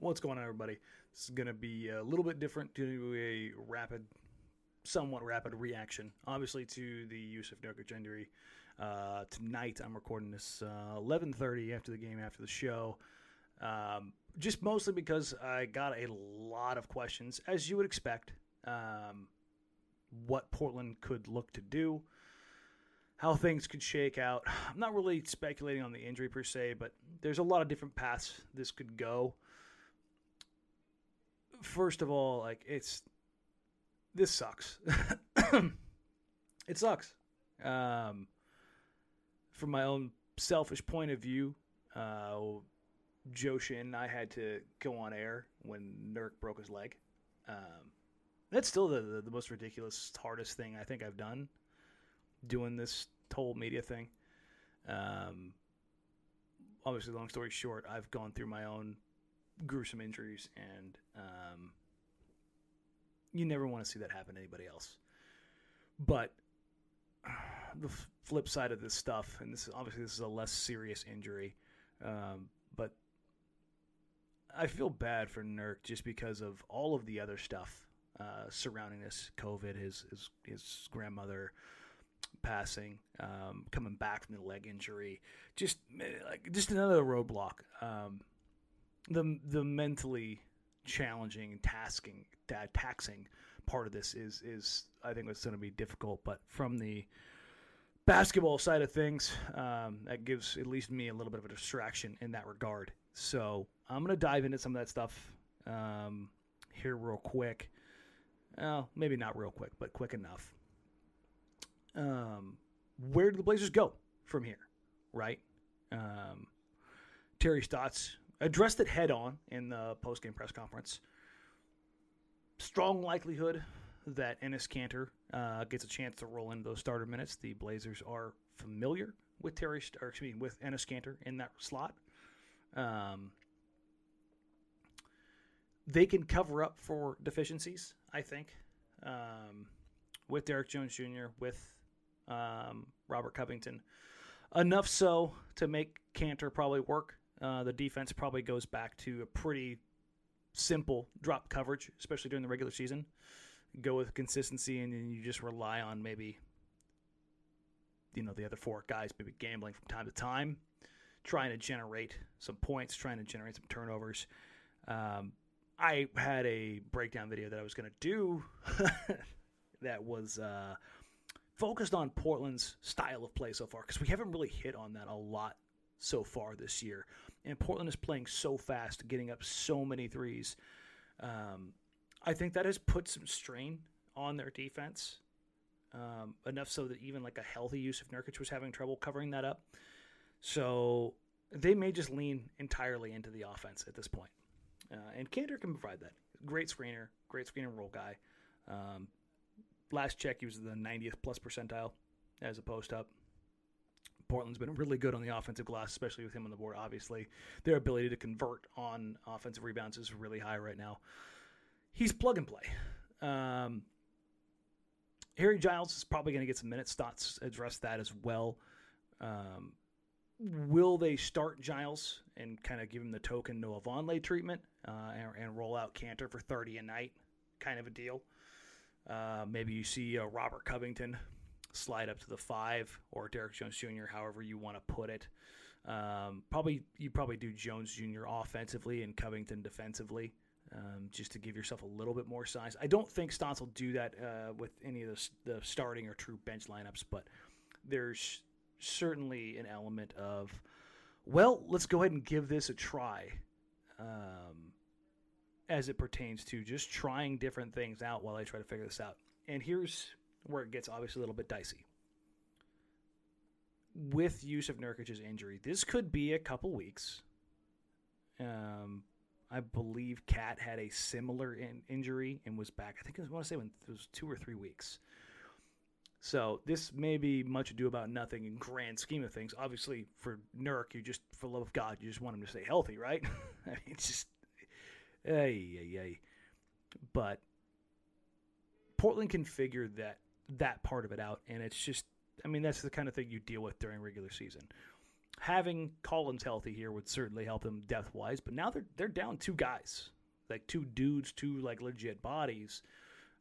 What's going on, everybody? This is going to be a little bit different to a rapid, somewhat rapid reaction, obviously, to the Jusuf Nurkic injury. Uh, tonight, I'm recording this uh, 11:30 after the game, after the show. Um, just mostly because I got a lot of questions, as you would expect. Um, what Portland could look to do, how things could shake out. I'm not really speculating on the injury per se, but there's a lot of different paths this could go. First of all, like it's this sucks. it sucks. Um, from my own selfish point of view, uh, Joe Shin and I had to go on air when Nurk broke his leg. Um, that's still the, the, the most ridiculous, hardest thing I think I've done doing this whole media thing. Um, obviously, long story short, I've gone through my own gruesome injuries, and um, you never want to see that happen to anybody else. But the flip side of this stuff, and this obviously this is a less serious injury, um, but I feel bad for Nurk just because of all of the other stuff uh, surrounding this COVID, his his his grandmother passing, um, coming back from the leg injury, just like just another roadblock. Um, the the mentally challenging, tasking, taxing part of this is is I think it's going to be difficult. But from the basketball side of things, um, that gives at least me a little bit of a distraction in that regard. So I'm going to dive into some of that stuff um, here real quick. Well, maybe not real quick, but quick enough. Um, where do the Blazers go from here? Right? Um, Terry Stotts addressed it head on in the post game press conference. Strong likelihood that Enes Kanter uh, gets a chance to roll in those starter minutes. The Blazers are familiar with Terry, or excuse me, with Enes Kanter in that slot. Um, they can cover up for deficiencies, I think, um, with Derrick Jones Jr., with um, Robert Covington. Enough so to make Kanter probably work. Uh, the defense probably goes back to a pretty simple drop coverage, especially during the regular season. Go with consistency, and then you just rely on maybe, you know, the other four guys maybe gambling from time to time, trying to generate some points, trying to generate some turnovers. Um, I had a breakdown video that I was going to do that was uh, focused on Portland's style of play so far because we haven't really hit on that a lot so far this year. And Portland is playing so fast, getting up so many threes. Um, I think that has put some strain on their defense. Um, enough so that even like a healthy Jusuf Nurkic was having trouble covering that up. So they may just lean entirely into the offense at this point. Uh, and Kanter can provide that. Great screener, great screen and roll guy. Um, last check, he was the 90th plus percentile as a post up. Portland's been really good on the offensive glass, especially with him on the board. Obviously, their ability to convert on offensive rebounds is really high right now. He's plug and play. Um, Harry Giles is probably going to get some minutes. Stotts address that as well. Um, will they start Giles and kind of give him the token Noah Vonleh treatment uh, and, and, roll out Kanter for 30 a night kind of a deal? Uh, maybe you see uh, Robert Covington slide up to the five or Derrick Jones Jr., however you want to put it. Um, probably you probably do Jones Jr. offensively and Covington defensively. Um, just to give yourself a little bit more size. I don't think Stotts will do that uh, with any of the, the starting or true bench lineups, but there's certainly an element of, well, let's go ahead and give this a try um, as it pertains to just trying different things out while I try to figure this out. And here's where it gets obviously a little bit dicey. With Jusuf Nurkic's injury, this could be a couple weeks. Um, I believe Cat had a similar in- injury and was back. I think I want to say when it was two or three weeks. So this may be much ado about nothing in grand scheme of things. Obviously, for Nurk, you just, for love of God, you just want him to stay healthy, right? I mean, it's just, hey, hey, hey. But Portland can figure that that part of it out, and it's just, I mean, that's the kind of thing you deal with during regular season. having Collins healthy here would certainly help them depth wise. But now they're they're down two guys, like two dudes, two like legit bodies.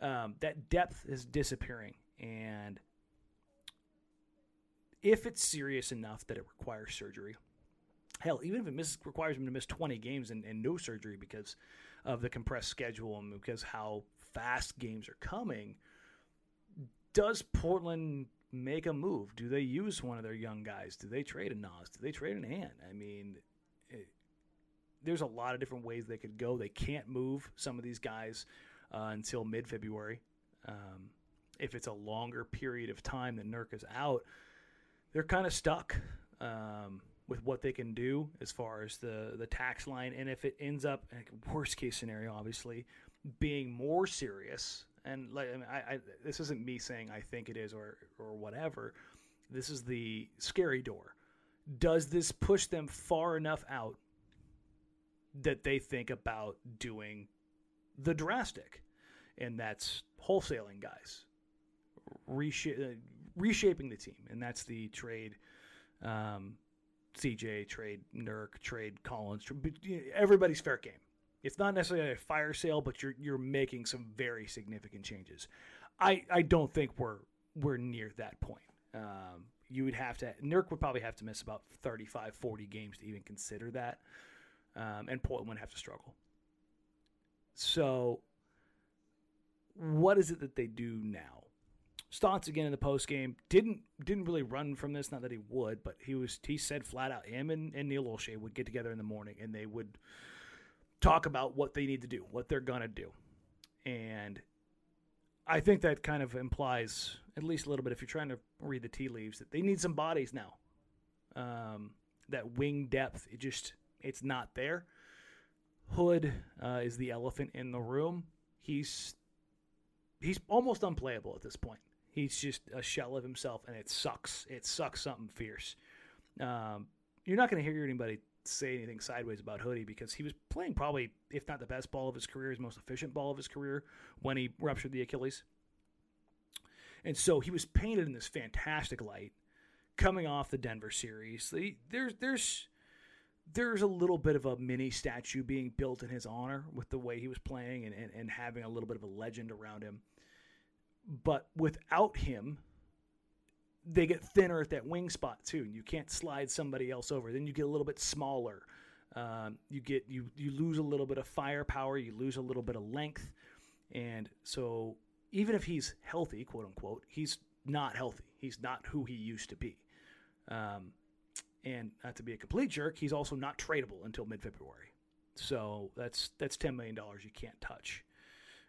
Um, that depth is disappearing, and if it's serious enough that it requires surgery, hell, even if it miss, requires him to miss 20 games and, and no surgery because of the compressed schedule and because how fast games are coming, does Portland make a move? Do they use one of their young guys? Do they trade a Nas? Do they trade an Ant? I mean, it, there's a lot of different ways they could go. They can't move some of these guys uh, until mid February. Um, if it's a longer period of time that Nurk is out, they're kind of stuck um, with what they can do as far as the the tax line. And if it ends up, worst case scenario, obviously, being more serious, and like I, mean, I, I this isn't me saying I think it is or or whatever. This is the scary door. Does this push them far enough out that they think about doing the drastic? And that's wholesaling guys, resha- reshaping the team, and that's the trade. Um, CJ trade Nurk trade Collins. Everybody's fair game. It's not necessarily a fire sale, but you're you're making some very significant changes. I, I don't think we're we're near that point. Um, you would have to Nurk would probably have to miss about 35, 40 games to even consider that, um, and Portland would have to struggle. So, what is it that they do now? Stotts again in the post game didn't didn't really run from this. Not that he would, but he was he said flat out him and, and Neil Olshey would get together in the morning and they would talk about what they need to do, what they're gonna do, and I think that kind of implies at least a little bit if you're trying to read the tea leaves that they need some bodies now. Um, that wing depth, it just it's not there. Hood uh, is the elephant in the room. He's he's almost unplayable at this point. He's just a shell of himself, and it sucks. It sucks something fierce. Um, you're not going to hear anybody say anything sideways about Hoodie because he was playing probably, if not the best ball of his career, his most efficient ball of his career when he ruptured the Achilles. And so he was painted in this fantastic light coming off the Denver series. There's there's there's a little bit of a mini statue being built in his honor with the way he was playing and, and, and having a little bit of a legend around him. But without him, they get thinner at that wing spot too. You can't slide somebody else over. Then you get a little bit smaller. Um, you get you you lose a little bit of firepower. You lose a little bit of length, and so even if he's healthy, quote unquote, he's not healthy. He's not who he used to be. Um, and not to be a complete jerk, he's also not tradable until mid February. So that's that's ten million dollars you can't touch.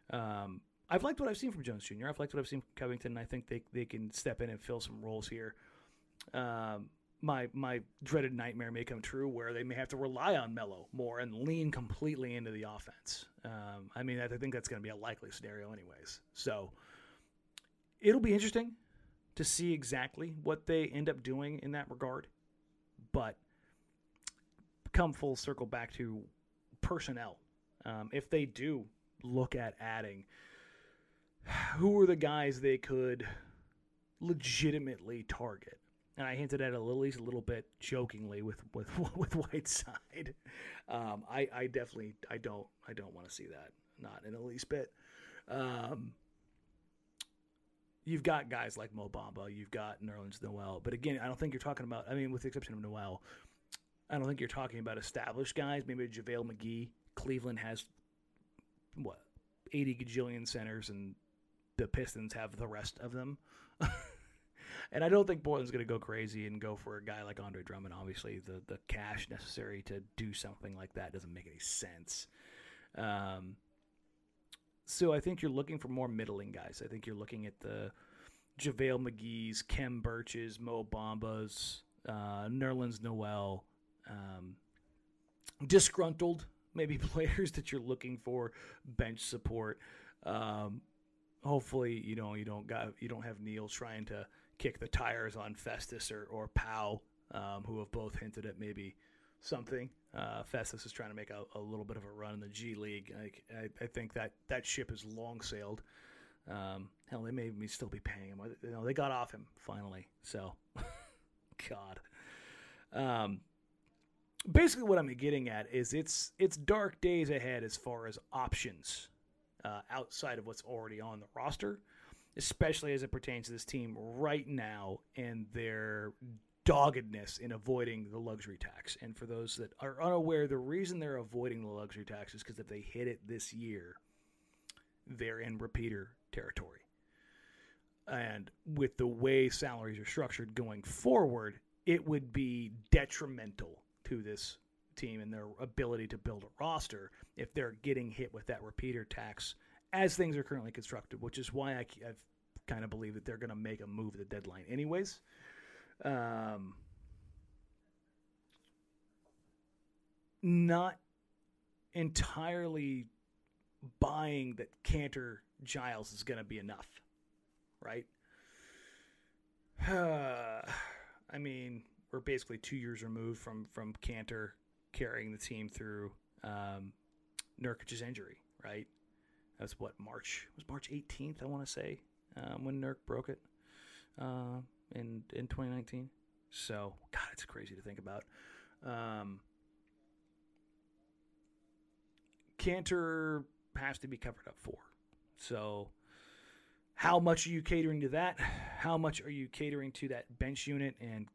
Um, I've liked what I've seen from Jones Jr. I've liked what I've seen from Covington. I think they, they can step in and fill some roles here. Um, my my dreaded nightmare may come true, where they may have to rely on Melo more and lean completely into the offense. Um, I mean, I think that's going to be a likely scenario, anyways. So it'll be interesting to see exactly what they end up doing in that regard. But come full circle back to personnel. Um, if they do look at adding who are the guys they could legitimately target? And I hinted at it at least a little bit jokingly with with with Whiteside. Um, I I definitely I don't I don't want to see that not in the least bit. Um, you've got guys like Mo Bamba, you've got Nerlens Noel, but again, I don't think you're talking about. I mean, with the exception of Noel, I don't think you're talking about established guys. Maybe JaVale McGee. Cleveland has what 80 gajillion centers and the Pistons have the rest of them. and I don't think Portland's going to go crazy and go for a guy like Andre Drummond. Obviously, the the cash necessary to do something like that doesn't make any sense. Um, so I think you're looking for more middling guys. I think you're looking at the JaVale McGee's, Khem Birch's, Mo Bamba's, uh, Nerlens Noel, um, disgruntled maybe players that you're looking for bench support. Um, hopefully you know you don't got you don't have Neil trying to kick the tires on Festus or or Pau, um, who have both hinted at maybe something. Uh, Festus is trying to make a, a, little bit of a run in the G League. I, I, I think that that ship has long sailed. Um, hell, they may still be paying him. You know, they got off him finally. So, God. Um, basically, what I'm getting at is it's it's dark days ahead as far as options uh, outside of what's already on the roster, especially as it pertains to this team right now and their doggedness in avoiding the luxury tax. And for those that are unaware, the reason they're avoiding the luxury tax is because if they hit it this year, they're in repeater territory. And with the way salaries are structured going forward, it would be detrimental to this team and their ability to build a roster if they're getting hit with that repeater tax as things are currently constructed, which is why I, I've kind of believe that they're going to make a move at the deadline, anyways. Um, not entirely buying that Kanter Giles is going to be enough, right? I mean, we're basically two years removed from from Kanter carrying the team through um, Nurkic's injury, right? That's what March was March 18th, I want to say, um, when Nurk broke it. Uh, in in 2019. So God, it's crazy to think about. Um, Kanter has to be covered up for. So, how much are you catering to that? How much are you catering to that bench unit? And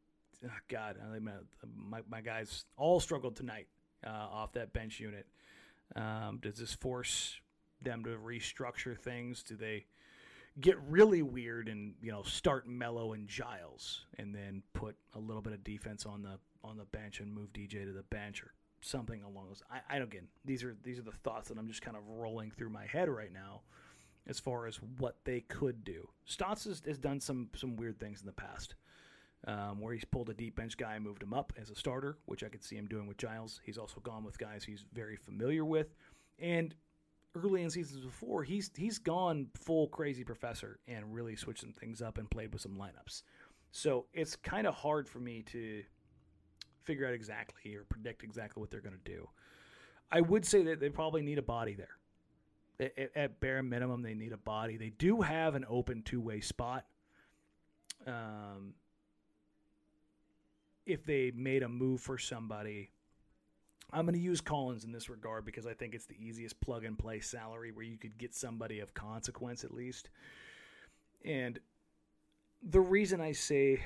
oh God, my, my guys all struggled tonight uh, off that bench unit. Um, does this force them to restructure things? Do they get really weird and you know start Melo and Giles, and then put a little bit of defense on the on the bench and move DJ to the bench or something along those. I, I don't again, these are these are the thoughts that I'm just kind of rolling through my head right now, as far as what they could do. Stotts has, has done some some weird things in the past. Um, where he's pulled a deep bench guy and moved him up as a starter, which I could see him doing with Giles. He's also gone with guys he's very familiar with. And early in seasons before, he's he's gone full crazy professor and really switched some things up and played with some lineups. So it's kind of hard for me to figure out exactly or predict exactly what they're going to do. I would say that they probably need a body there. At, at bare minimum, they need a body. They do have an open two way spot. Um, if they made a move for somebody I'm going to use Collins in this regard because I think it's the easiest plug and play salary where you could get somebody of consequence at least. And the reason I say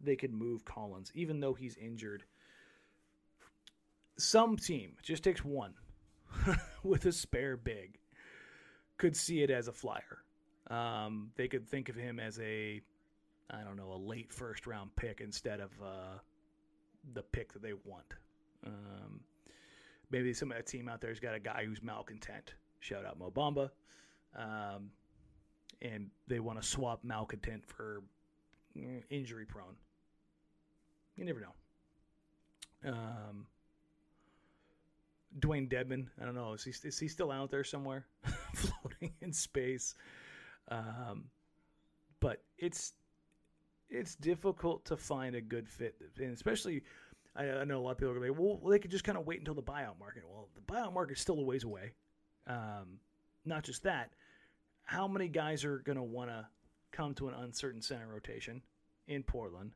they could move Collins, even though he's injured, some team, just takes one with a spare big, could see it as a flyer. Um, they could think of him as a, I don't know, a late first round pick instead of uh, the pick that they want. Um, maybe some of that team out there's got a guy who's malcontent. Shout out Mo Bamba. Um, and they want to swap malcontent for mm, injury prone. You never know. Um, Dewayne Dedmon, I don't know. Is he, is he still out there somewhere, floating in space? Um, but it's it's difficult to find a good fit, and especially I, know a lot of people are going to be, well, they could just kind of wait until the buyout market. Well, the buyout market is still a ways away. Um, not just that, how many guys are going to want to come to an uncertain center rotation in Portland?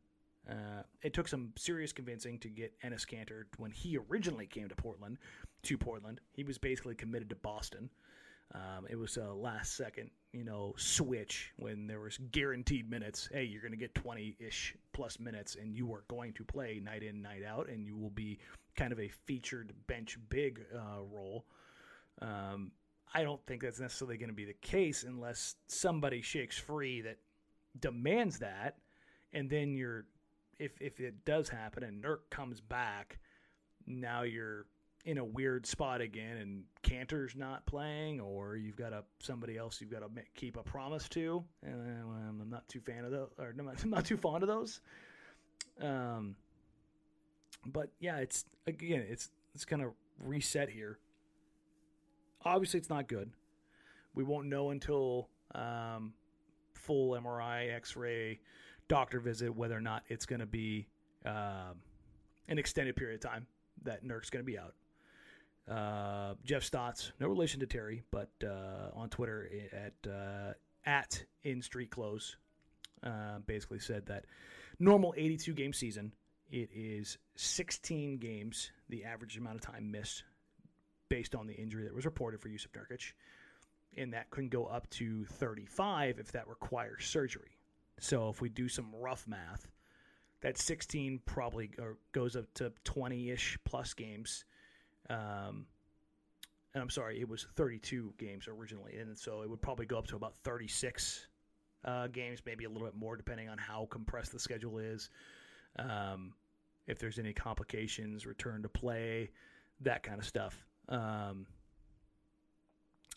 Uh, it took some serious convincing to get Enes Kanter when he originally came to Portland. To Portland, he was basically committed to Boston. Um, it was a last second, you know, switch when there was guaranteed minutes. Hey, you're going to get 20 ish plus minutes, and you are going to play night in, night out, and you will be kind of a featured bench big uh, role. Um, I don't think that's necessarily going to be the case unless somebody shakes free that demands that, and then you're, if if it does happen and Nurk comes back, now you're in a weird spot again and Kanter's not playing or you've got a somebody else you've got to keep a promise to and I'm not too fan of those or I'm not too fond of those. Um but yeah it's again it's it's kind of reset here. Obviously it's not good. We won't know until um, full MRI x-ray doctor visit whether or not it's going to be um, an extended period of time that Nurk's going to be out uh, Jeff Stotts, no relation to Terry, but uh, on Twitter at uh, at in street clothes, uh, basically said that normal 82 game season it is 16 games, the average amount of time missed based on the injury that was reported for Jusuf Nurkic. And that can go up to 35 if that requires surgery. So if we do some rough math, that 16 probably goes up to 20 ish plus games. Um, and I'm sorry, it was 32 games originally. And so it would probably go up to about 36 uh, games, maybe a little bit more, depending on how compressed the schedule is. Um, if there's any complications, return to play, that kind of stuff, um,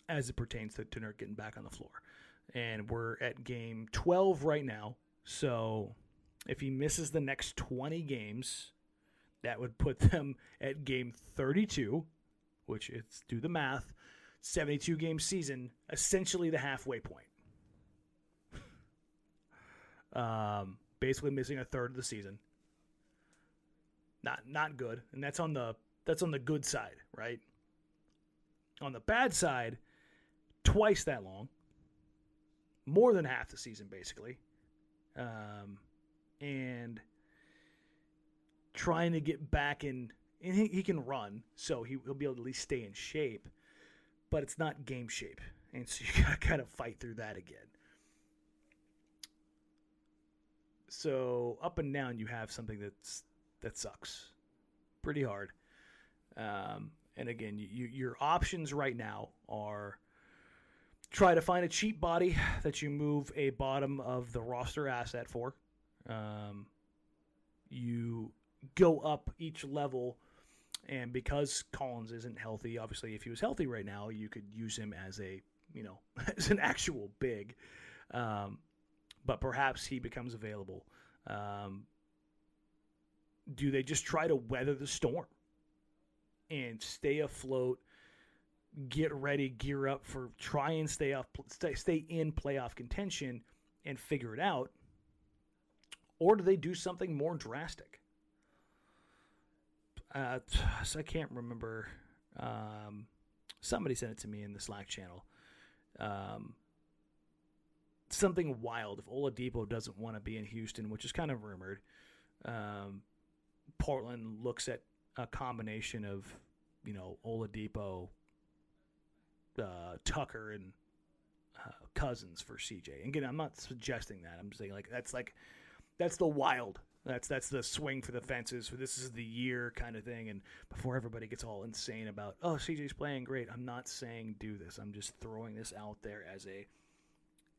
as it pertains to, to Nurk getting back on the floor. And we're at game 12 right now. So if he misses the next 20 games, that would put them at game 32, which it's do the math, 72 game season, essentially the halfway point. um, basically missing a third of the season. Not not good, and that's on the that's on the good side, right? On the bad side, twice that long, more than half the season, basically, um, and trying to get back in. And he, he can run, so he, he'll be able to at least stay in shape, but it's not game shape, and so you gotta kind of fight through that again. So up and down, you have something that's that sucks pretty hard. Um, and again, you, your options right now are try to find a cheap body that you move a bottom of the roster asset for. Um, you go up each level, and because Collins isn't healthy, obviously, if he was healthy right now, you could use him as a you know as an actual big. Um, but perhaps he becomes available. Um, do they just try to weather the storm and stay afloat, get ready, gear up for try and stay off, stay, stay in playoff contention and figure it out? Or do they do something more drastic? Uh, I can't remember. Um, somebody sent it to me in the Slack channel. Um, something wild if Oladipo doesn't want to be in Houston, which is kind of rumored. Um, Portland looks at a combination of, you know, Oladipo, uh, Tucker, and uh, Cousins for CJ. And again, I'm not suggesting that. I'm saying like that's like that's the wild. That's that's the swing for the fences. This is the year kind of thing. And before everybody gets all insane about oh CJ's playing great, I'm not saying do this. I'm just throwing this out there as a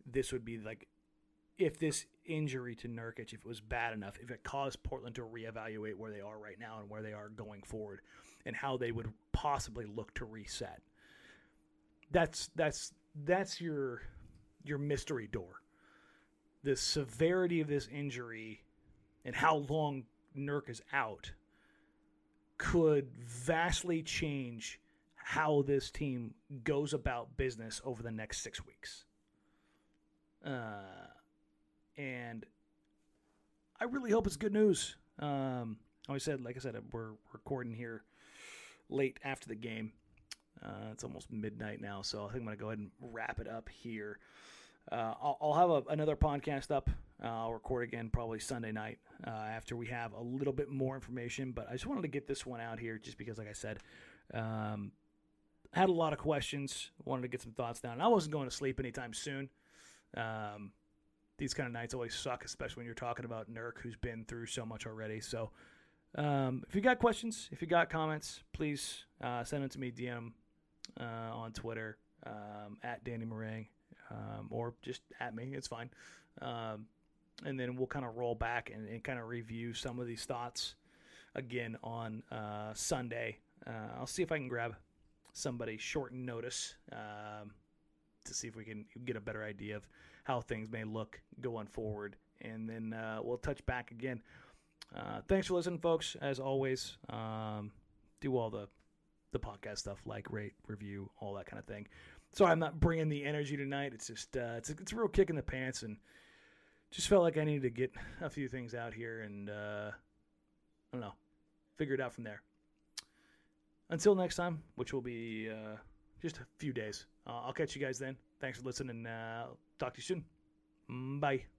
this would be like if this injury to Nurkic, if it was bad enough, if it caused Portland to reevaluate where they are right now and where they are going forward, and how they would possibly look to reset. That's that's that's your your mystery door. The severity of this injury and how long Nurk is out could vastly change how this team goes about business over the next six weeks. Uh, and I really hope it's good news. Um, like I said, like I said, we're recording here late after the game. Uh, it's almost midnight now, so I think I'm going to go ahead and wrap it up here. Uh, I'll, I'll, have a, another podcast up. Uh, I'll record again probably Sunday night uh, after we have a little bit more information. But I just wanted to get this one out here just because, like I said, um, had a lot of questions. Wanted to get some thoughts down. And I wasn't going to sleep anytime soon. Um, these kind of nights always suck, especially when you're talking about Nurk, who's been through so much already. So, um, if you got questions, if you got comments, please uh, send them to me DM uh, on Twitter um, at Danny Marang, um, or just at me. It's fine. Um, and then we'll kind of roll back and, and kind of review some of these thoughts again on uh, Sunday. Uh, I'll see if I can grab somebody short notice um, to see if we can get a better idea of how things may look going forward. And then uh, we'll touch back again. Uh, thanks for listening, folks. As always, um, do all the the podcast stuff, like, rate, review, all that kind of thing. Sorry, I'm not bringing the energy tonight. It's just uh, it's a, it's a real kick in the pants, and just felt like I needed to get a few things out here, and uh, I don't know, figure it out from there. Until next time, which will be uh, just a few days. Uh, I'll catch you guys then. Thanks for listening. Uh, talk to you soon. Bye.